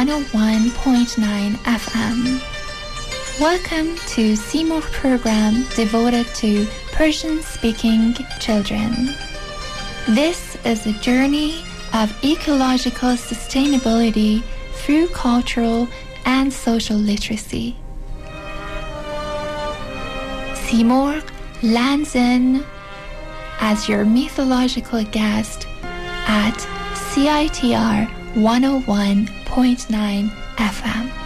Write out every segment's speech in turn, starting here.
101.9 FM. Welcome to Seymour program devoted to Persian speaking children. This is a journey of ecological sustainability through cultural and social literacy. Seymour lands in as your mythological guest at CITR 101.9 FM.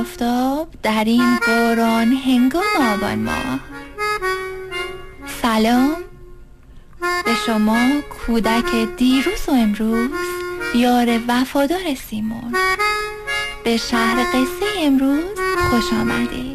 آفتاب در این باران هنگام آبان ماه سلام. به شما کودک دیروز و امروز یار وفادار سیمون به شهر قصه امروز خوش آمدید.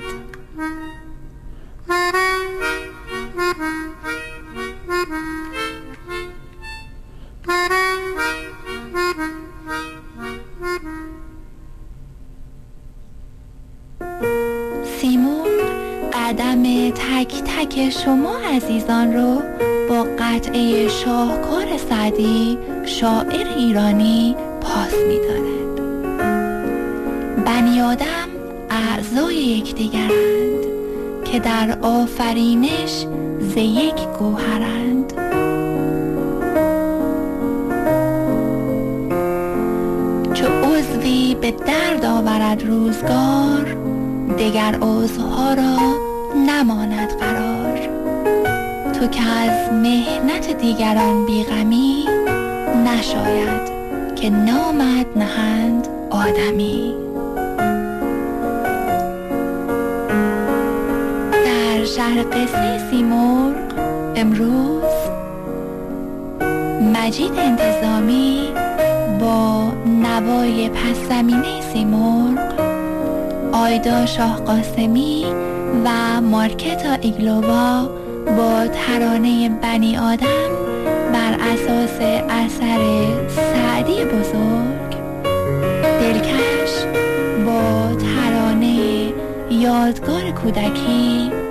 آفرینش ز یک گوهرند. چو عضوی به درد آورد روزگار دگر عضوها را نماند قرار. تو که از مهنت دیگران بیغمی نشاید که نامد نهند آدمی. شهر قصه سیمرغ امروز مجید انتظامی با نوای پس زمینه سیمرغ آیدا شاه قاسمی و مارکتا ایگلووا با ترانه بنی آدم بر اساس اثر سعدی بزرگ. دلکش با ترانه یادگار کودکی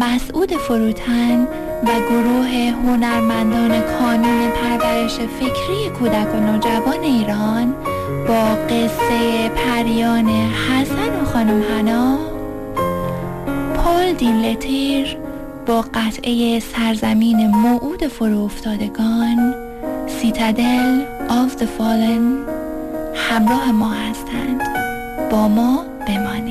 مسعود فروتن و گروه هنرمندان کانون پرورش فکری کودک و نوجوان ایران با قصه پریان حسن و خانم هنا پول دین لتیر با قطعه سرزمین موعود فرو افتادگان سیتادل آف the fallen همراه ما هستند. با ما بمانید.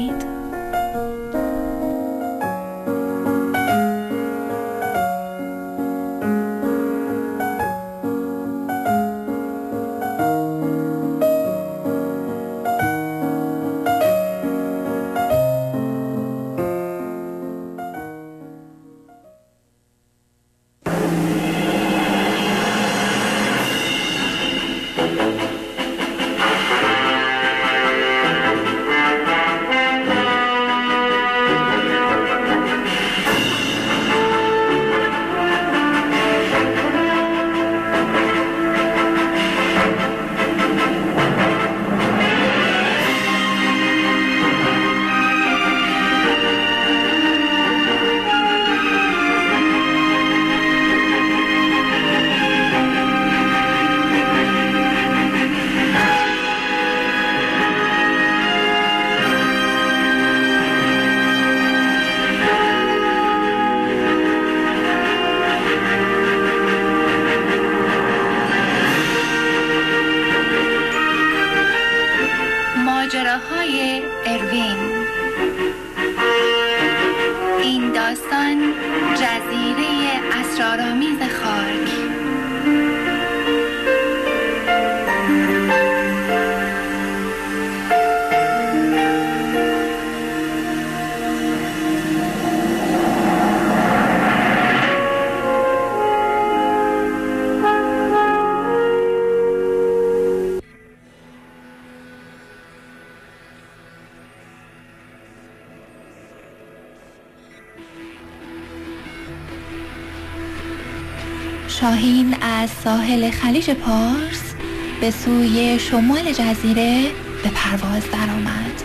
ساحل خلیج پارس به سوی شمال جزیره به پرواز درآمد.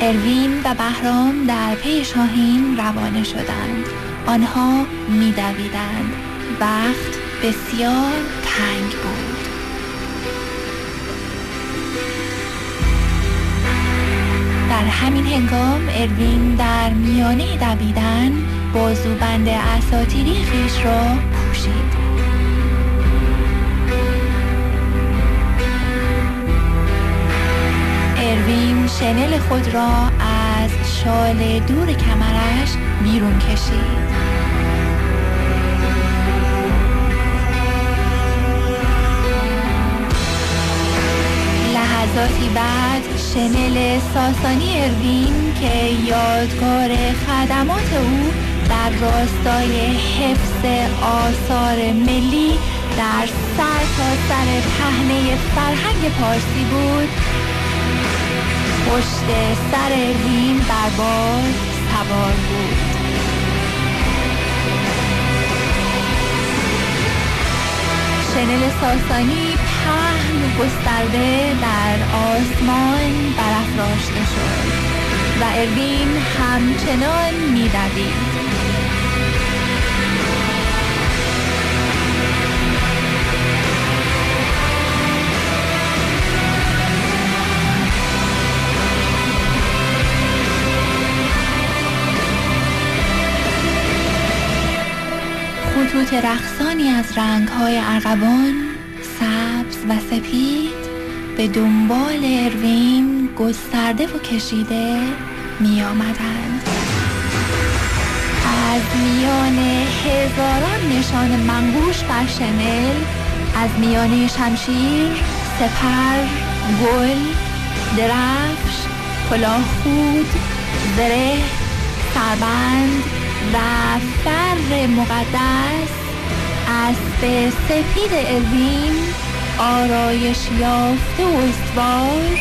اروین و بهرام در پی شاهین روانه شدند. آنها میدویدند. وقت بسیار تنگ بود. در همین هنگام اروین در میانه دویدن بازوبند اساتیری خیش را پوشید. اروین شنل خود را از شال دور کمرش بیرون کشید. لحظاتی بعد شنل ساسانی اروین که یادگار خدمات او در راستای حفظ آثار ملی در سر تا سر پهنه فرهنگ پارسی بود. پشت سر وین بر بار سوار بود. شنل ساسانی پهن گسترده در آسمان برافراشته شد و اروین همچنان میدوید. خطوط رقصانی از رنگهای ارغوان سبز و سپید به دنبال اروین گسترده و کشیده می آمدند از میان هزاران نشان منگوش بر شنل از میان شمشیر سپر گل درفش کلاهخود زره سربند و فر مقدس اسب سپید الوین آرایش یافته و استوار.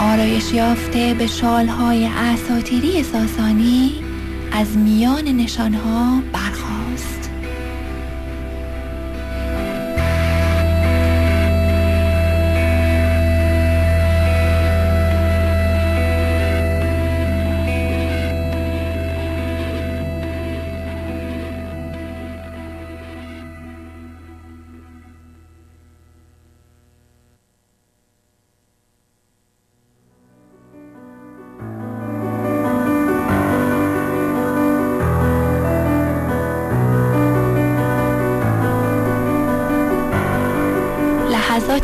آرایش یافته به شالهای اساتیری ساسانی از میان نشانها برخواست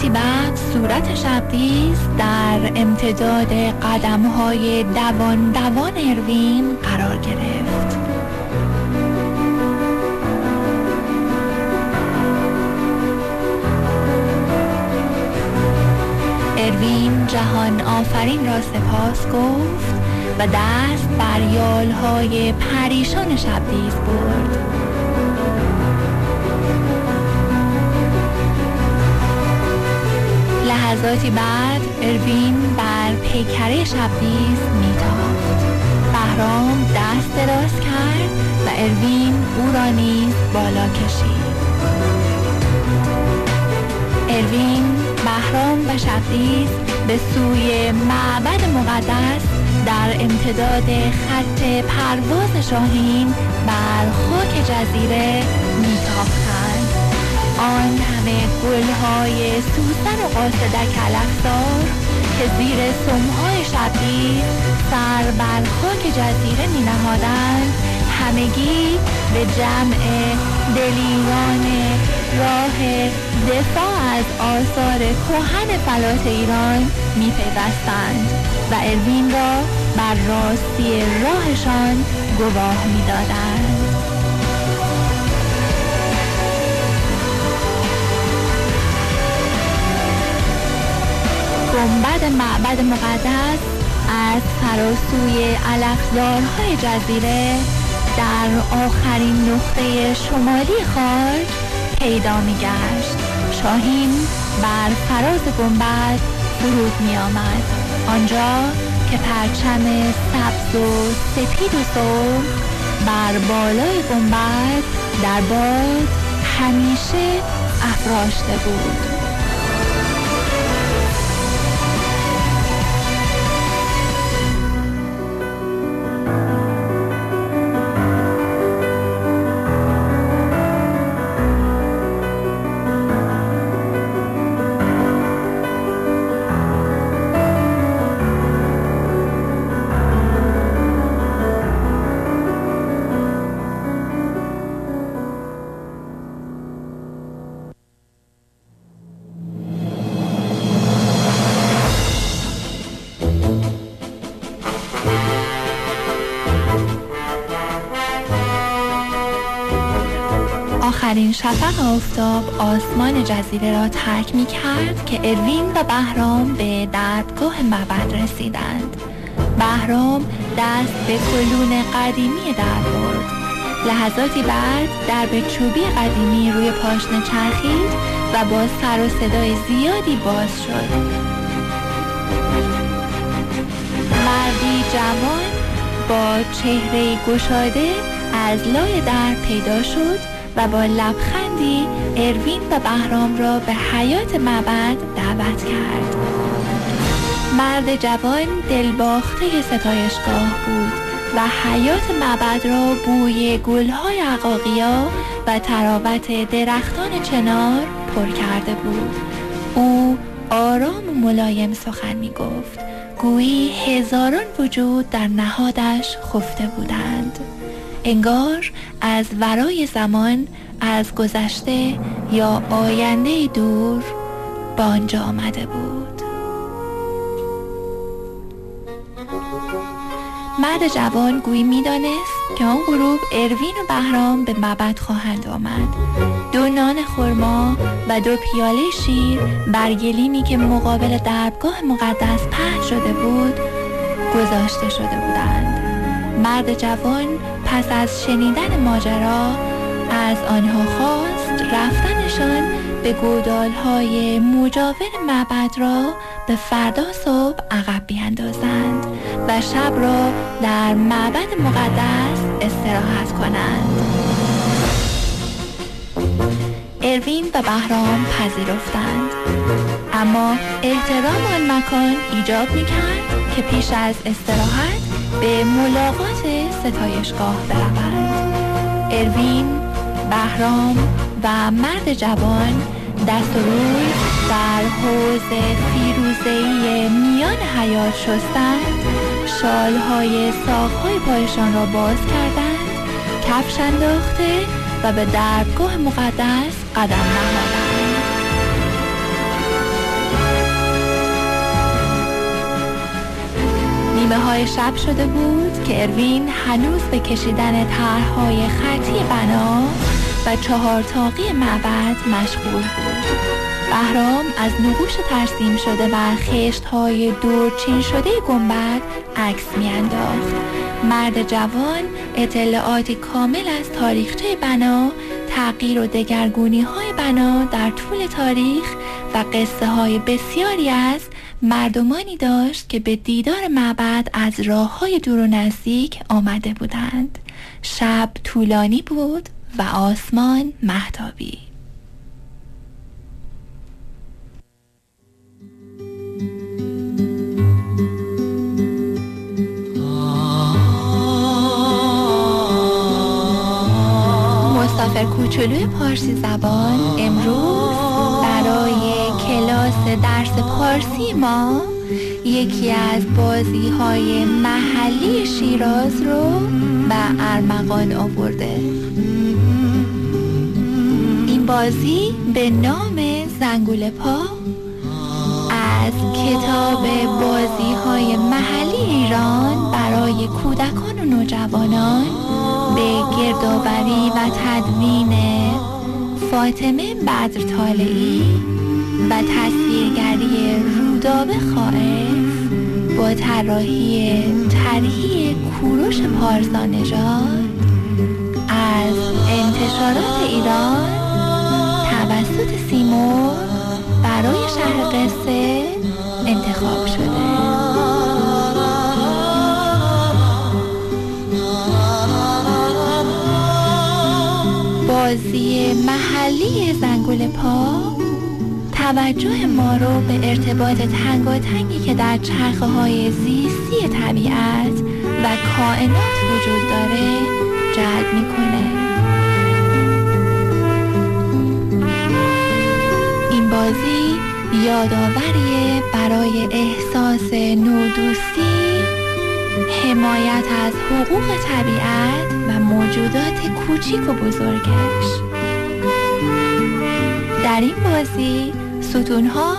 لحظاتی بعد صورت شبدیز در امتداد قدم های دوان دوان اروین قرار گرفت. اروین جهان آفرین را سپاس گفت و دست بر های پریشان شبدیز برد. لحظاتی بعد اروین بر پیکره شبدیز میتافت. بهرام دست دراز کرد و اروین او را نیز بالا کشید. اروین بهرام و شبدیز به سوی معبد مقدس در امتداد خط پرواز شاهین بر خاک جزیره میتاختند آن همه گلهای سوسن و قاصدک علفدار که زیر سمهای شبی سر بر خاک جزیره می نهادند همگی به جمع دلیران راه دفاع از آثار کهن فلات ایران می پیوستند و اروین را بر راستی راهشان گواه می دادند. گنبد معبد مقدس از فراسوی علفزارهای جزیره در آخرین نقطه شمالی خاک پیدا می گشت شاهین بر فراز گنبد فرود می آمد آنجا که پرچم سبز و سپید و سرخ بر بالای گنبد در باد همیشه افراشته بود. شفق آفتاب آسمان جزیره را ترک می کرد که اروین و بهرام به دادگاه معبد رسیدند. بهرام دست به کلون قدیمی در برد. لحظاتی بعد در چوبی قدیمی روی پاشنه چرخید و با سر و صدای زیادی باز شد. مردی جوان با چهره گشاده از لای در پیدا شد و با لبخندی اروین و بهرام را به حیات معبد دعوت کرد. مرد جوان دلباخته ستایشگاه بود و حیات معبد را بوی گلهای عقاقیا و تراوت درختان چنار پر کرده بود. او آرام و ملایم سخن می گفت گویی هزاران وجود در نهادش خفته بودند. انگار از ورای زمان از گذشته یا آینده دور به آنجا آمده بود. مرد جوان گویی می‌دانست که آن غروب اروین و بهرام به مبد خواهند آمد. دو نان خرما و دو پیاله شیر بر گلیمی که مقابل دربگاه مقدس پهن شده بود گذاشته شده بودند. مرد جوان پس از شنیدن ماجرا از آنها خواست رفتنشان به گودال های مجاور معبد را به فردا صبح عقب بیاندازند و شب را در معبد مقدس استراحت کنند. اروین و بهرام پذیرفتند. اما احترام آن مکان ایجاب می‌کرد که پیش از استراحت به ملاقات ستایشگاه بروند اروین بهرام و مرد جوان دست و روی در حوز فیروزهی میان حیات شستند. شالهای ساقهای پایشان را باز کردند. کفش انداخته و به درگاه مقدس قدم نهادند نیمه های شب شده بود که اروین هنوز به کشیدن طرحهای خطی بنا و چهار تاقی معبد مشغول بود. بهرام از نقوش ترسیم شده و خشت های دورچین شده گنبد عکس میانداخت. مرد جوان اطلاعاتی کامل از تاریخچه بنا تغییر و دگرگونی های بنا در طول تاریخ و قصه های بسیاری از مردمانی داشت که به دیدار معبد از راه های دور و نزدیک آمده بودند. شب طولانی بود و آسمان محتابی مسافر کوچولوی پارسی زبان امروز کلاس درس پارسی ما یکی از بازی های محلی شیراز رو به ارمغان آورده. این بازی به نام زنگول پا از کتاب بازی های محلی ایران برای کودکان و نوجوانان به گردآوری و تدوین فاطمه بدر طالعی و تصویرگری رودابه خائف با طراحی طرحی کوروش پارسا نژاد از انتشارات ایران توسط سیمور برای شهر قصه انتخاب شده. بازی محلی زنگول پا توجه ما رو به ارتباط تنگی که در چرخه های زیستی طبیعت و کائنات وجود داره جلب می‌کنه. این بازی یادآوری برای احساس نودوستی حمایت از حقوق طبیعت و موجودات کوچیک و بزرگش. در این بازی ستونها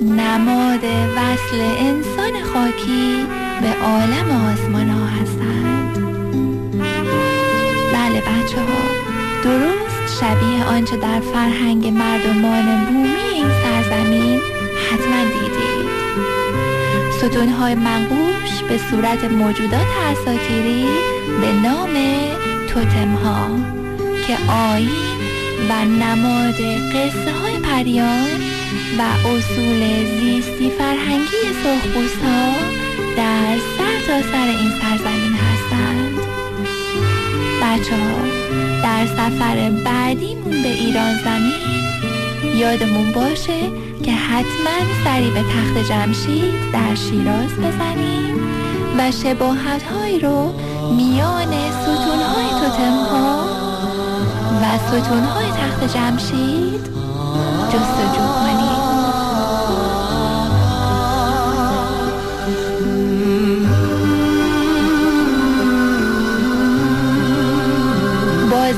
نماد وصل انسان خاکی به عالم آسمان ها هستند. بله بچه ها درست شبیه آنچه در فرهنگ مردمان بومی این سرزمین حتما دیدید. ستونهای منقوش به صورت موجودات اساطیری به نام توتم ها که آین و نماد قصه های پریان و اصول زیستی فرهنگی سرخپوست ها در سر تا سر این سرزمین هستند. بچه ها در سفر بعدیمون به ایران زمین یادمون باشه که حتما سری به تخت جمشید در شیراز بزنیم و شباهت هایی رو میان ستون های توتم ها و ستون های تخت جمشید جستجو کنیم.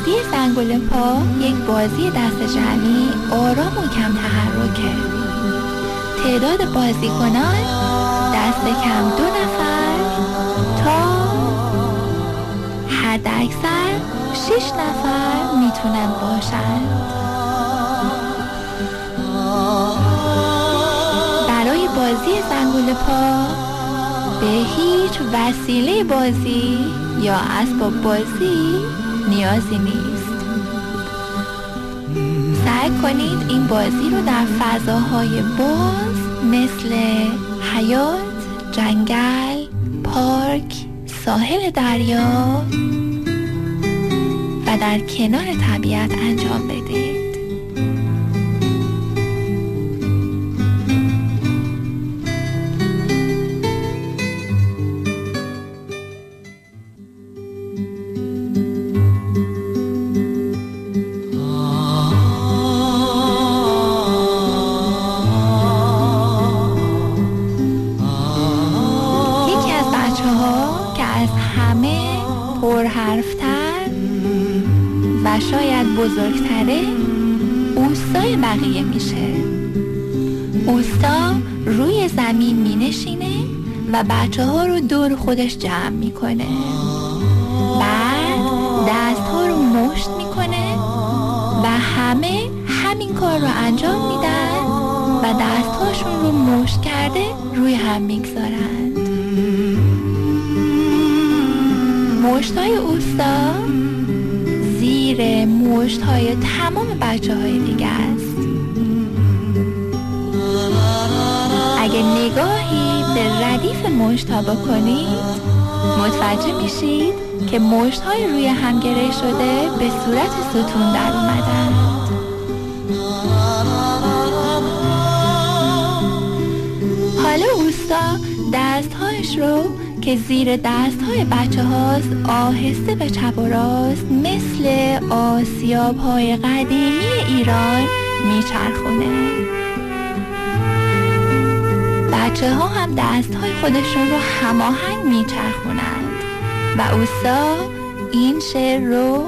زنگوله پا یک بازی دست جمعی آرام و کم تحرکه. تعداد بازیکنان دست کم دو نفر تا حد اکثر شش نفر می‌تونن باشند برای بازی زنگوله پا به هیچ وسیله بازی یا اسباب بازی نیازی نیست. سعی کنید این بازی رو در فضاهای باز مثل حیات، جنگل، پارک، ساحل دریا و در کنار طبیعت انجام بدید. بچه ها رو دور خودش جمع می‌کنه. بعد دست ها رو مشت می‌کنه و همه همین کار رو انجام میدن و دستهاشون رو مشت کرده روی هم می‌گذارند مشت های اوستا زیر مشت های تمام بچه های دیگه است. اگه نگاهی به ردیف مشت ها بکنید متوجه میشید که مشت های روی هم گره شده به صورت ستون در اومدن. حالا اوستا دستهایش رو که زیر دست های بچه هاست آهسته به چپ و راست مثل آسیاب های قدیمی ایران میچرخونه. بچه ها هم دست های خودشون رو هماهنگ میچرخونند و اوسا این شعر رو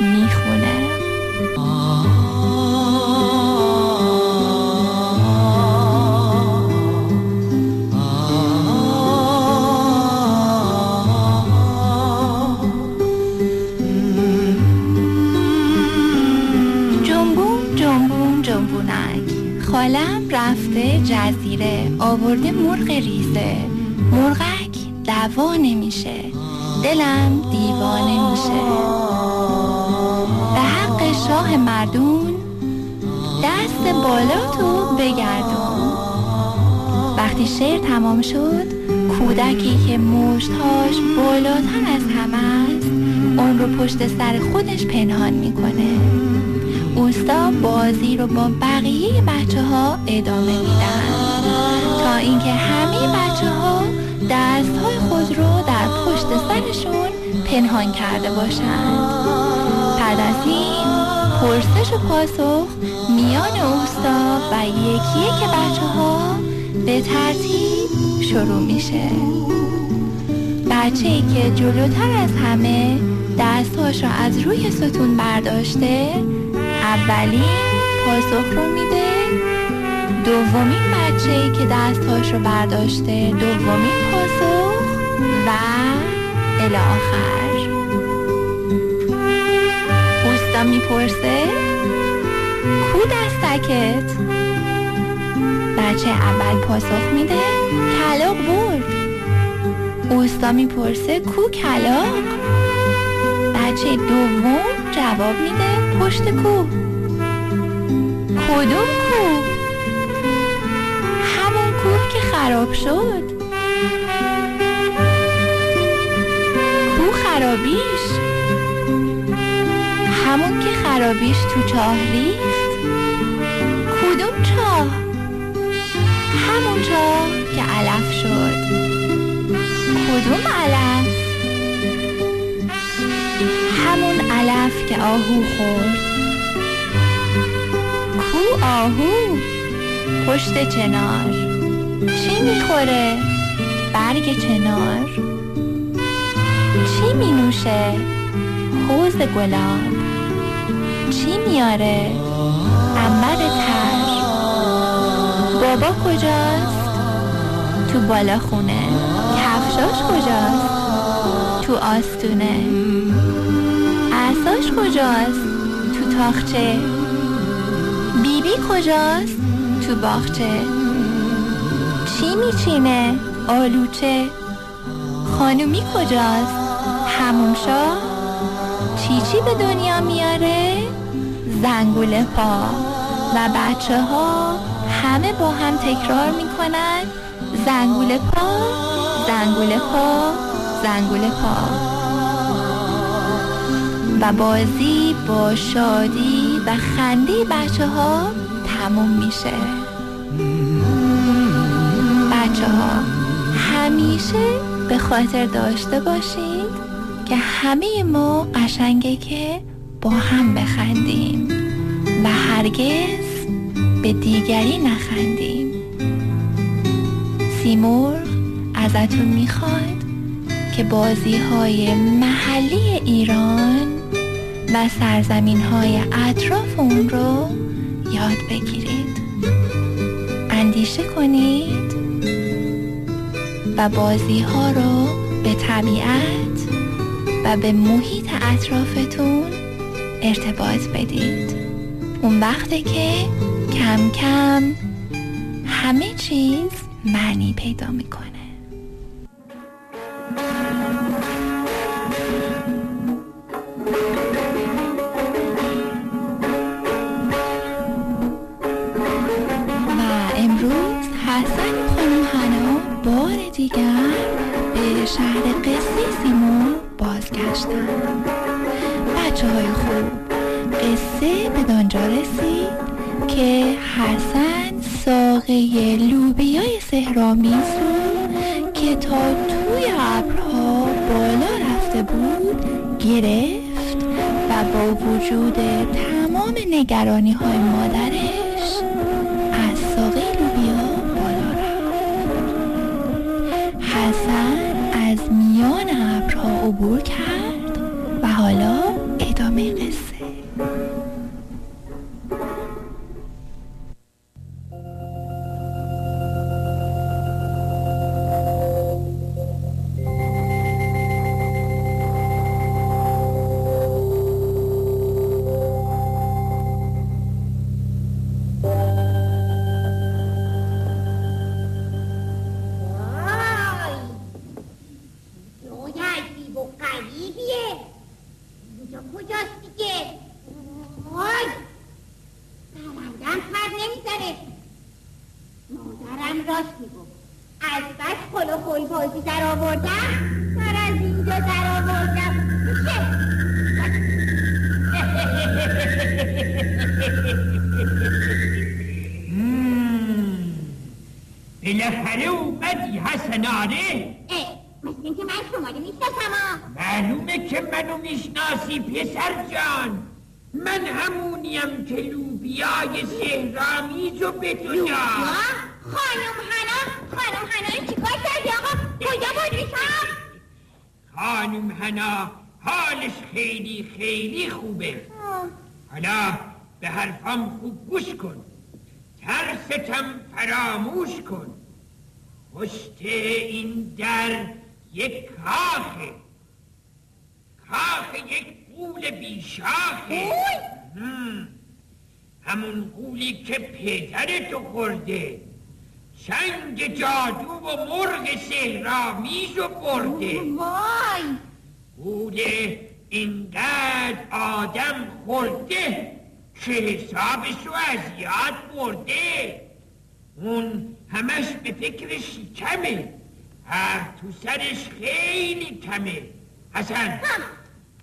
می‌خونه. خالم رفته جزیره آورده مرغ ریزه. مرغک دوا نمیشه دلم دیوانه میشه. به حق شاه مردون دست بالا تو بگردون. وقتی شعر تمام شد کودکی که مشتهاش بالاتر از همه است اون رو پشت سر خودش پنهان می‌کنه. اوستا بازی رو با بقیه بچه ها ادامه میدن. تا اینکه همه بچه ها دست های خود رو در پشت سرشون پنهان کرده باشند بعد از این پرسش و پاسخ میان اوستا و یکی یک بچه ها به ترتیب شروع میشه. بچه ای که جلوتر از همه دستهاش رو از روی ستون برداشته اولین پاسخ رو میده. دومین بچه ای که دستهاش رو برداشته. دومین پاسخ و الاخر اوستا می‌پرسه کو دستکت؟ بچه اول پاسخ میده کلاق برد. اوستا می‌پرسه کو کلاق بچه دوم جواب میده پشت کو. کدوم کوه همون کوه که خراب شد. کو خرابیش. همون که خرابیش تو چاه ریخت. کدوم چاه؟ همون چاه که علف شد. کدوم علف؟ که آهو خورد. کو آهو؟ پشت چنار. چی می‌خوره؟ برگ چنار. چی می نوشه حوز گلاب. چی میاره؟ انبر تر. بابا کجاست؟ تو بالا خونه. کفشاش کجاست؟ تو آستونه. اساش کجاست؟ تو تاخچه. بیبی کجاست؟ تو باغچه. چی میچینه؟ آلوچه. خانومی کجاست؟ همومشا چی چی به دنیا میاره؟ زنگوله پا. و بچه ها همه با هم تکرار می‌کنن. زنگوله پا زنگوله پا زنگوله پا. و بازی با شادی و خنده بچه ها تموم میشه. بچه ها همیشه به خاطر داشته باشید که همه ما قشنگه که با هم بخندیم و هرگز به دیگری نخندیم. سیمور ازتون می‌خواد که بازی های محلی ایران و سرزمین های اطراف اون رو یاد بگیرید. اندیشه کنید و بازی ها رو به طبیعت و به محیط اطرافتون ارتباط بدید. اون وقته که کم کم همه چیز معنی پیدا می‌کنه. پشت این در یک کاخه. کاخ یک قول بیشاخه. هم. همون قولی که پدر تو خورده. چنگ جادو و مرغ سهرامیزو برده. وای. بوده اینقدر آدم خورده که حسابشو از یاد برده. اون همش به فکر شکمه هر تو سرش خیلی کمه. حسن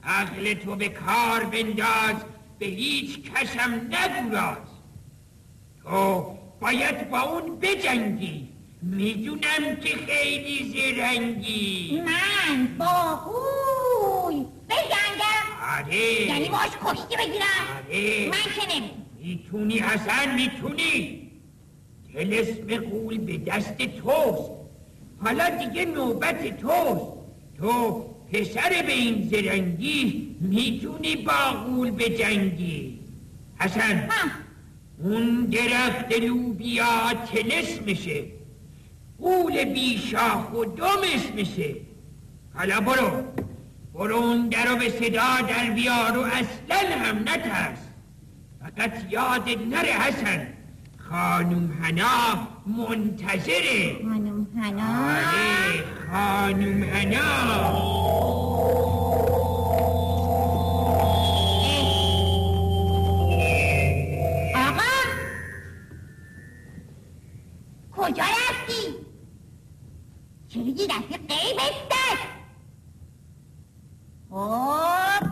عقل تو به کار بنداز به هیچ کشم نگوراز. تو باید با اون بجنگی. می‌دونم که خیلی زرنگی. من باهوی بجنگم. آره. یعنی باش کشتی بگیرم. آره. من که نمی می‌تونی حسن می‌تونی. تلسم قول به دست توست. حالا دیگه نوبت توست. تو پسر به این زرنگی می‌تونی با غول بجنگی. حسن اون درخت لوبیا تلس میشه. قول بیشاخ و دمش میشه. حالا برو. برو اون در رو به صدا در بیار و اصلا هم نترس. فقط یاد نره حسن. خانم هنا منتظره. خانم هنا آره خانم هنا آقا. کجا رفتی؟ چیزی رفتی قیب استاد خب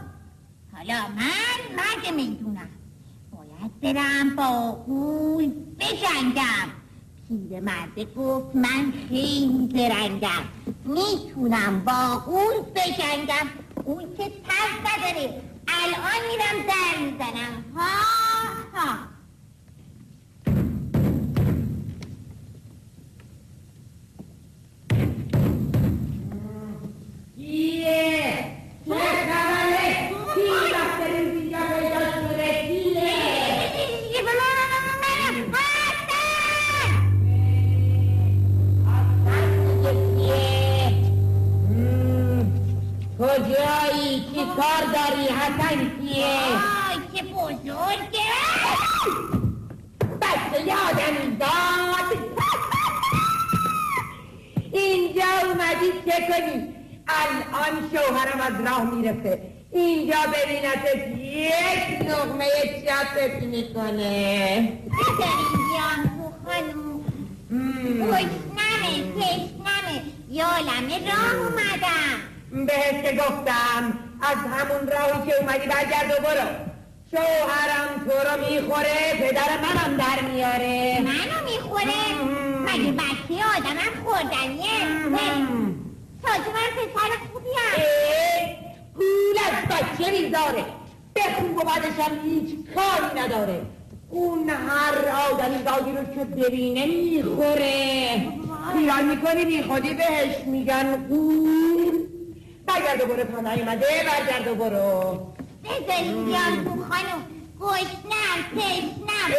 حالا من مرد می‌دونم. باید برم با قول بجنگم. پیر مرد گفت من خیلی زرنگم می‌تونم با قول بجنگم. اون که ترس نداره. الان میرم در می‌زنم. ها ها. حسن کیه؟ چه بزرگه بچه یادم داد اینجا اومدی چه کنی؟ الان شوهرم از راه می‌رسه اینجا ببینتت یک نقمه چپت می‌کنه بذارین جان تو خانم گشنمه تشنمه یالمه راه اومدم بهت که گفتم از همون راهی که اومدی برگرد و برو. شوهرم تو رو می‌خوره پدر منم در میاره. منو می‌خوره؟ مگه بچه آدمم خوردنیه؟ تازه من پسر خوبیم. گول از بچه می‌ذاره. بخون و بعدش هم هیچ کاری نداره. اون هر آدمی دادی رو که ببینه می‌خوره. خیال می‌کنی بی خودی بهش میگن گول برگرد و برو تا نیومده برگرد و برو. بذارین جان تو خانم. گشنم تشنم.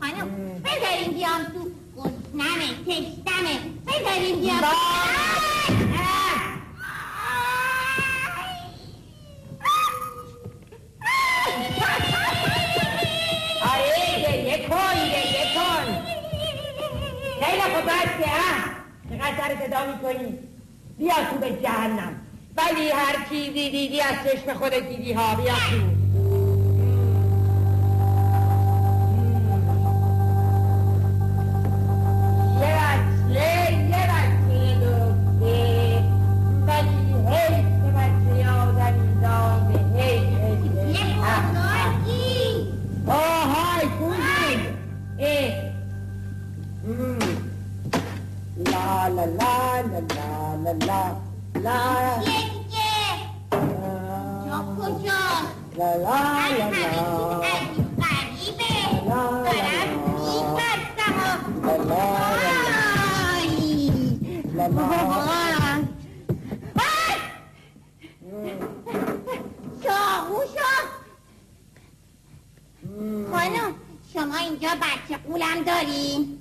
خانم بذارین بیام تو. گشنمه تشنمه بذارین بیام با- خیلی خوب بچه اه چقدر صدا می‌کنی؟ بیا تو به جهنم. ولی هر چیزی دیدی از چشم خودت دیدی ها بیا تو. لا لا یه جا کجا لا لا لا لا لا، دارم لا. میترسم لا لا شاهوشا خانم شما اینجا بچه قولم دارین.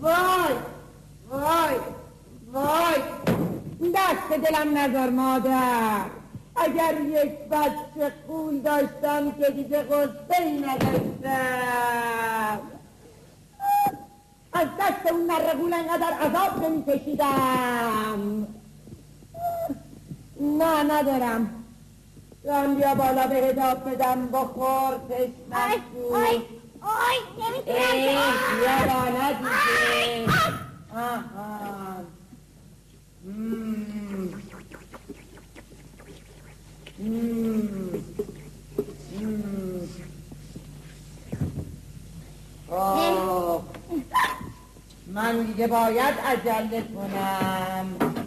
وای وای وای دست دلم نذار مادر. اگر یک بچه قول داشتم که دیگه غصه ای نداشتم. از دست اون نره قول انقدر عذاب نمی کشیدم نه ندارم. جان بیا بالا به هداب بدم. بخور آی تشنک آی آی نمی‌تونم. ای بیا بالا دیگه. آی. آها. من دیگه باید عجله کنم.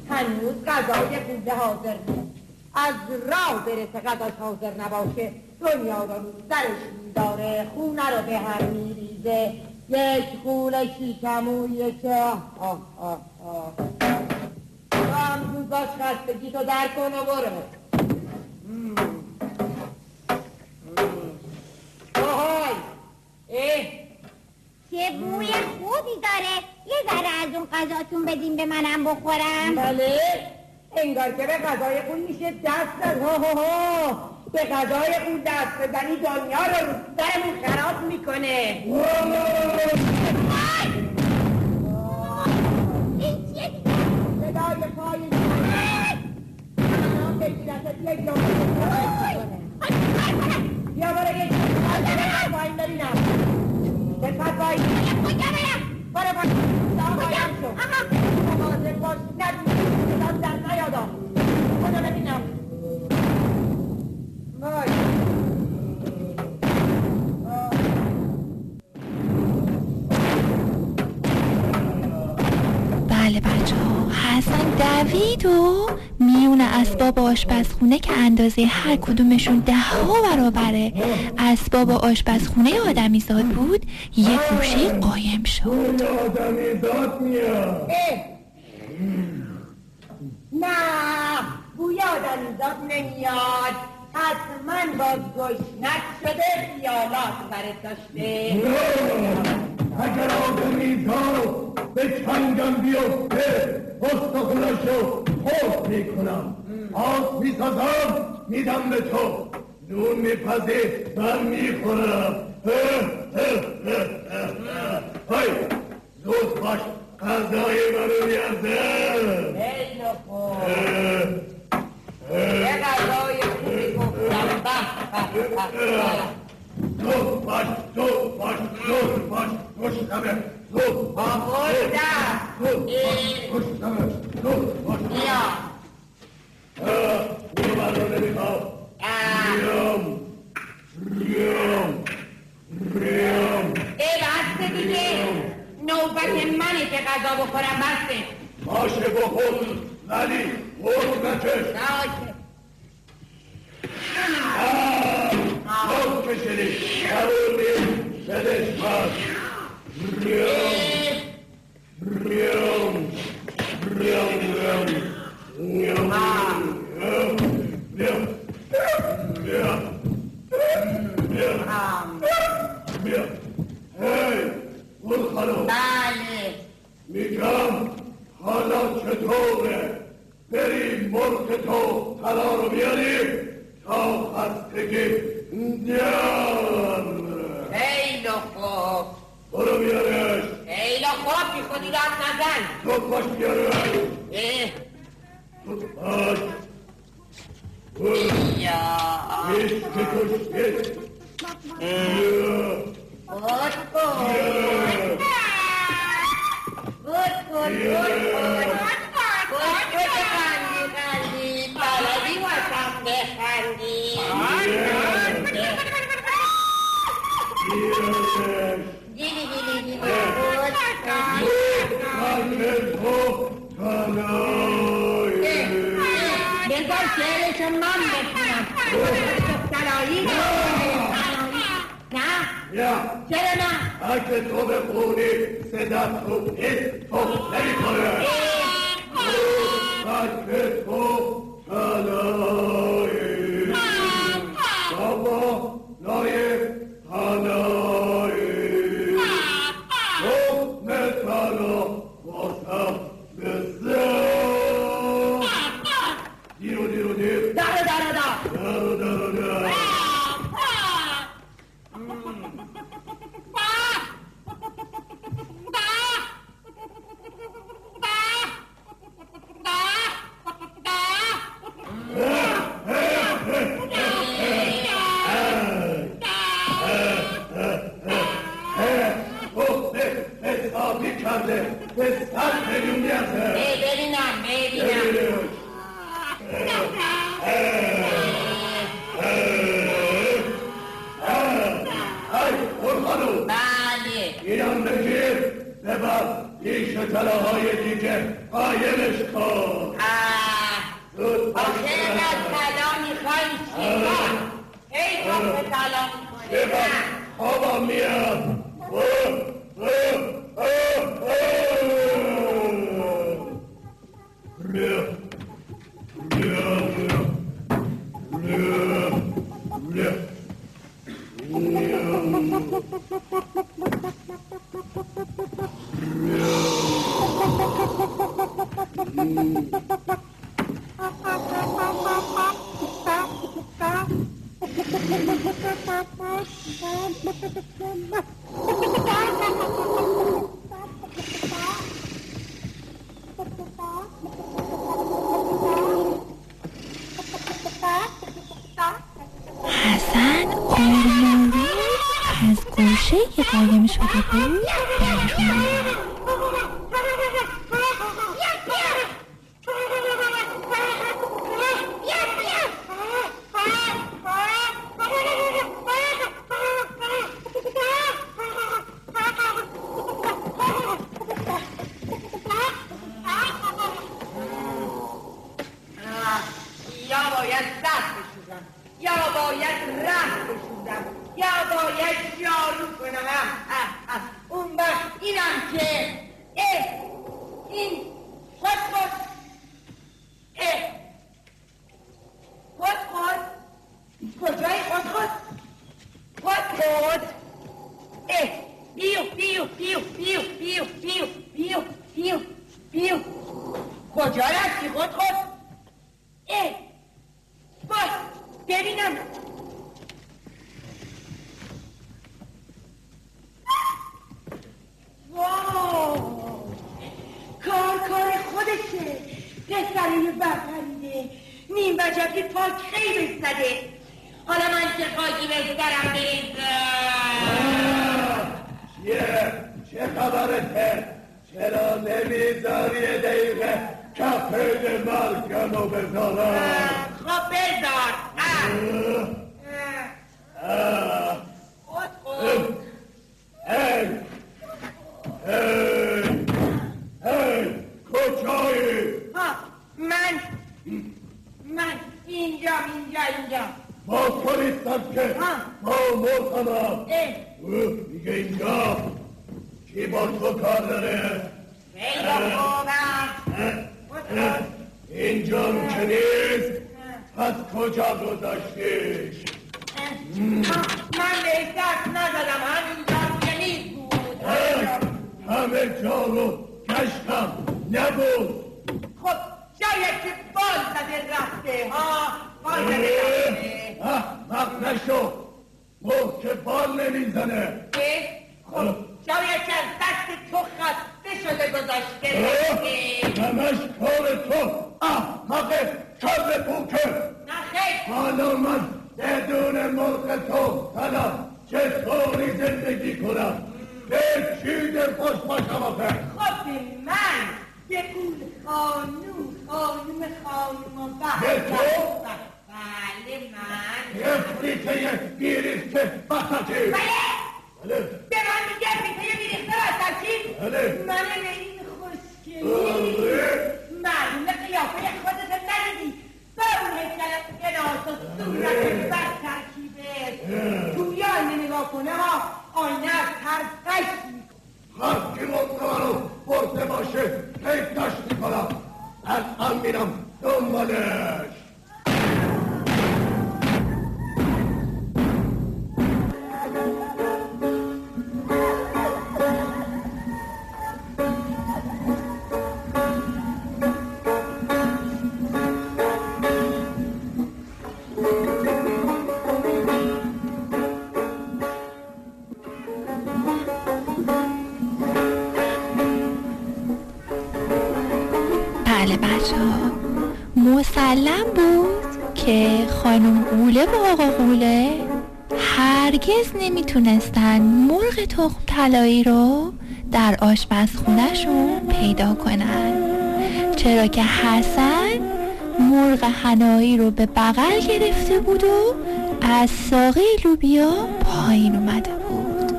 هنوز غذای خوده حاضر نیست. از راه برسه غذاش حاضر نباشه. دنیا رو سرش میداره خونه رو به هم میریزه. یک شیکم و یک آه آه آه. زود خستگی تو در کن و برو. آهای. اه. چه بوی خوبی داره. یه ذره از اون غذاتون بدین به منم بخورم. بله. انگار که به غذای خون میشه دست از ها ها ها. به غذای خون دست بزنی دنیا رو رو سرمون خراب می‌کنه. جمعه بیا در ببینم بله بچه ها حسن دوید و میون اسباب آشپزخونه که اندازه هر کدومشون ده ها برابر اسباب آشپزخونه آدمی زاد بود یه گوشه قایم شد. آدمی ذات میاد. نه بوی آدمیزاد نمیاد. حتما با گشنک شده خیالات برت داشته. اگر آدمی ذات به چنگم بیفته استخونشو خوب می‌کنم. آس می‌سازم میدم به تو. نون میپزی من می‌خورم. های زود باش غذای منو بیازم خیلی خوب یه غذای بخورم بسته باشه بخور ولی خود نکش Halk meselesi şerri bir sedes var. Rüyum, rüyum, rüyum, rüyum, rüyum, rüyum, rüyum, Hey, kul hanım. Bali. Mikam, hala çetore. Beri mor çeto, karar biyani. Şavkat tekim. Indian! Ey loko! Bana bir yere yaş! Ey loko! Çıkmadı lan nazan! Çok baş bir yere yaş! Eh! Tut aç! Ya! Geç, çıkış, geç! Ya! Koş, koş! Koş, koş, koş, koş! Koş, koş, koş! 이어는 니리니리니 못할까 맞는 포탄을 내가 제일에서 맘대로 따라 이거 야, 제레나. 아, 그 도배 보니 세다 도피 도피를. 아, 그 도사나이. 어머, 너의 Hello. نبود. خب شاید که بال زده رفته ها؟ بال زده رفته. احمق نشو. مخ که بال نمی‌زنه؟ خب شاید که از دست تو خسته شده گذاشته. همش کار تو. احمق کل بوکه نه خیر. حالا من بدون مرغ تو حالا چطوری زندگی کنم؟ به چی دل خوش باشم آخه خب من به پول خانوم خانوم خانوم به؟ بله من یه فریته بیریخته وسطی بله به من میگه پیته بیریخته وسطی بله. من به این خوشگلی. معلومه قیافه خودت ندیدی با اون هیکلت گناس و صورت بد ترکیبه توی آینه نگاه کنه ها آینه از هر قشی marchim otrovanu forte baše, hej taštikala, ad aminam, dombaleš. قوله و آقا قوله هرگز نمی‌تونستن مرغ تخم طلایی رو در آشپزخونهشون پیدا کنن. چرا که حسن مرغ هنایی رو به بغل گرفته بود و از ساقه لوبیا پایین اومده بود.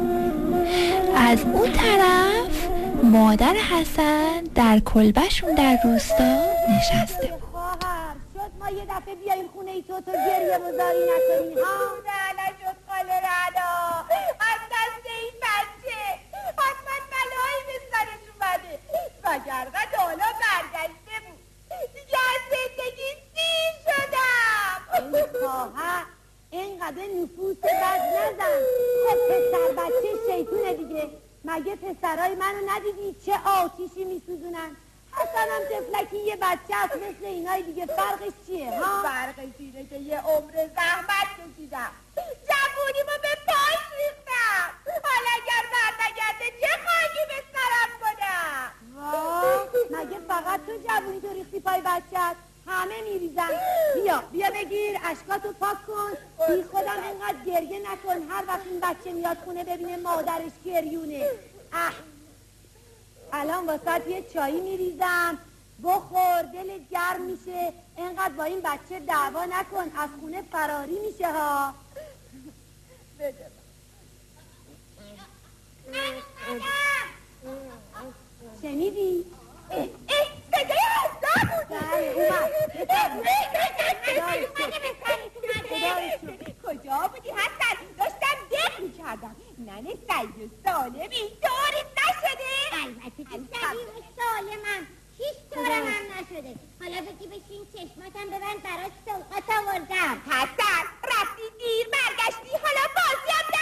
از اون طرف مادر حسن در کلبشون در روستا نشسته بود. یه دفعه بیایم خونه ای تو تو گریه بزاری نکنی. ها؟ نه نشد خاله ردا از دست این بچه. حتما بلایی به سرش اومده وگرنه تا حالا برگشته بود. دیگه از زندگی سیر شدم. ای خواهر اینقدر نفوس بد نزن. خب پسر بچه شیطونه دیگه. مگه پسرای منو ندیدی چه آتیشی میسوزونن؟ حسن هم تفلکی یه بچه هست مثل اینای دیگه. فرقش چیه ها؟ فرقش اینه که یه عمر زحمت کشیدم. جوونی ما به پاش ریختم. حالا اگر برنگرده چه خاکی به سرم کنم؟ واه مگه فقط تو جوونی تو ریختی پای بچت همه میریزن. بیا بیا بگیر اشکاتو پاک کن. بی خودم اینقدر گریه نکن. هر وقت این بچه میاد خونه ببینه مادرش گریونه. اه. الان واسه یه چایی میریزم. بخور دل گرم میشه. اینقدر با این بچه دعوا نکن. از خونه فراری میشه ها. شنیدی؟ بله کجا بودی حسن داشتم دق می‌کردم ننه سعید سالمی طوری نشده البته که سریع سالمم هیچ طورم هم نشده حالا بگی بشین چشماتم ببند برات سوقات آوردم حسن رفتی دیر برگشتی حالا بازی هم در بیاری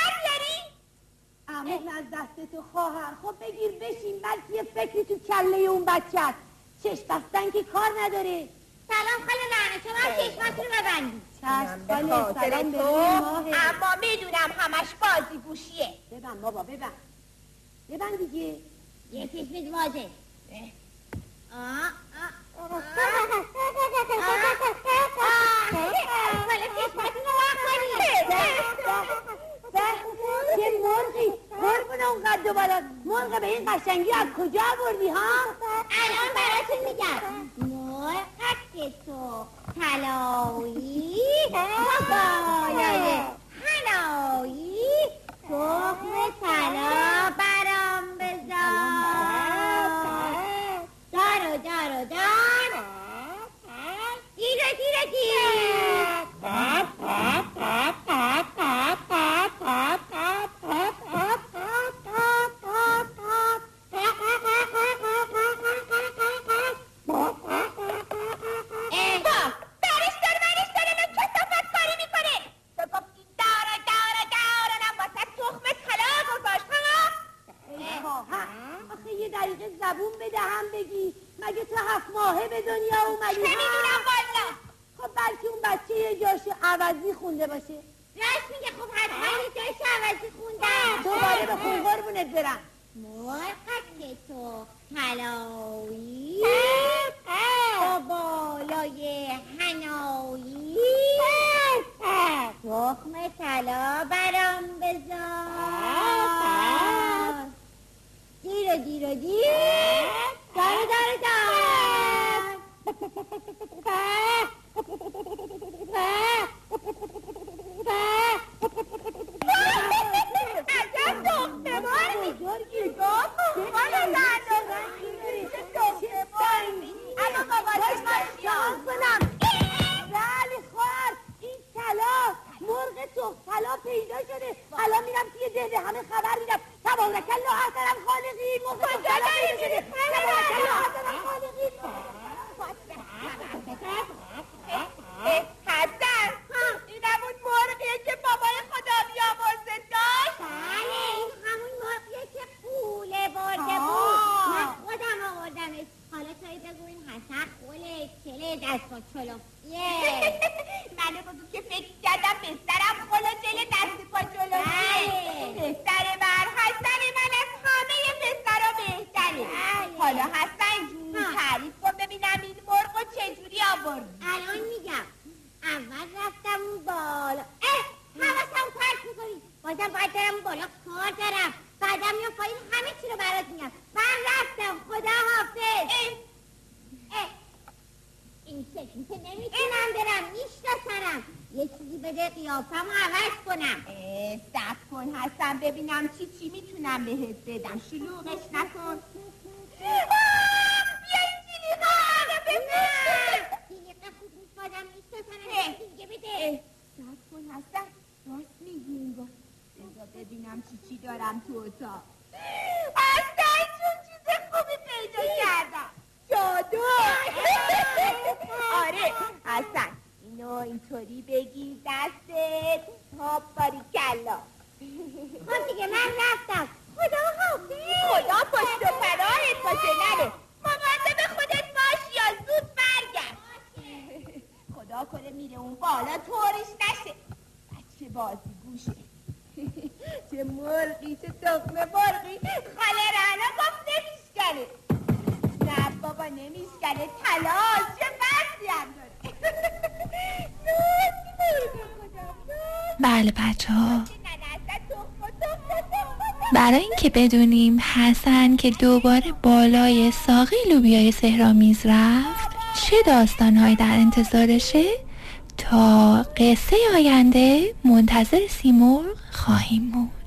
امون از دست تو خواهر خب بگیر بشین بلکه یه فکری تو کله اون بچه هست چشم بستن که کار نداره سلام خاله نانه شما هم چشماتون رو ببندید چشم خاله خاطر سلام به اما می‌دونم همش بازی گوشیه ببند بابا ببند ببند دیگه یه چشمت واجه آه آه حالا چشماتون رو واق کنید به یه مرغی. قربون اون قد و بالا مرغ به این قشنگی از کجا آوردی ها؟ الان براتون میگم. مرغک تو طلایی بالای حنایی تخم طلا برام بذار. دار. و دار و دار گیر و گیر و گیر به دهم بگی. مگه تو هفت ماهه به دنیا اومدی؟ نمی‌دونم والا. خب بلکه اون بچه یه جاشو عوضی خونده باشه. راست میگه خب حتما یه جایش عوضی خوندم. دوباره به خون قربونت برم. مرغک تو طلایی با بالای حنایی. تخم طلا برام بذار. Ha ha ha ha ha ha بازیگوشه چه مرغی چه تخمه مرغی. خاله رهنه گفت نمیشکنه. نه بابا نمیشکنه. تلاش چه بردی هم داره. بله بچه ها برای اینکه بدونیم حسن که دوباره بالای ساقی لوبیای سهرامیز رفت چه داستانهایی در انتظارشه؟ تا قصه آینده منتظر سیمرغ خواهیم بود.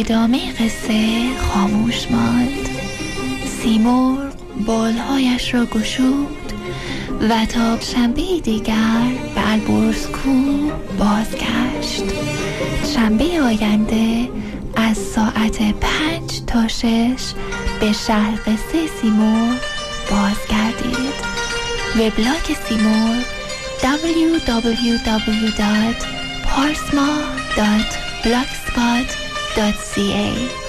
ادامه قصه خاموش ماند. سیمرغ بالهایش را گشود و تا شنبه دیگر به البرزکو بازگشت. شنبه آینده از ساعت پنج تا شش به شهر قصه سیمور بازگردید. وبلاگ سیمور Ca.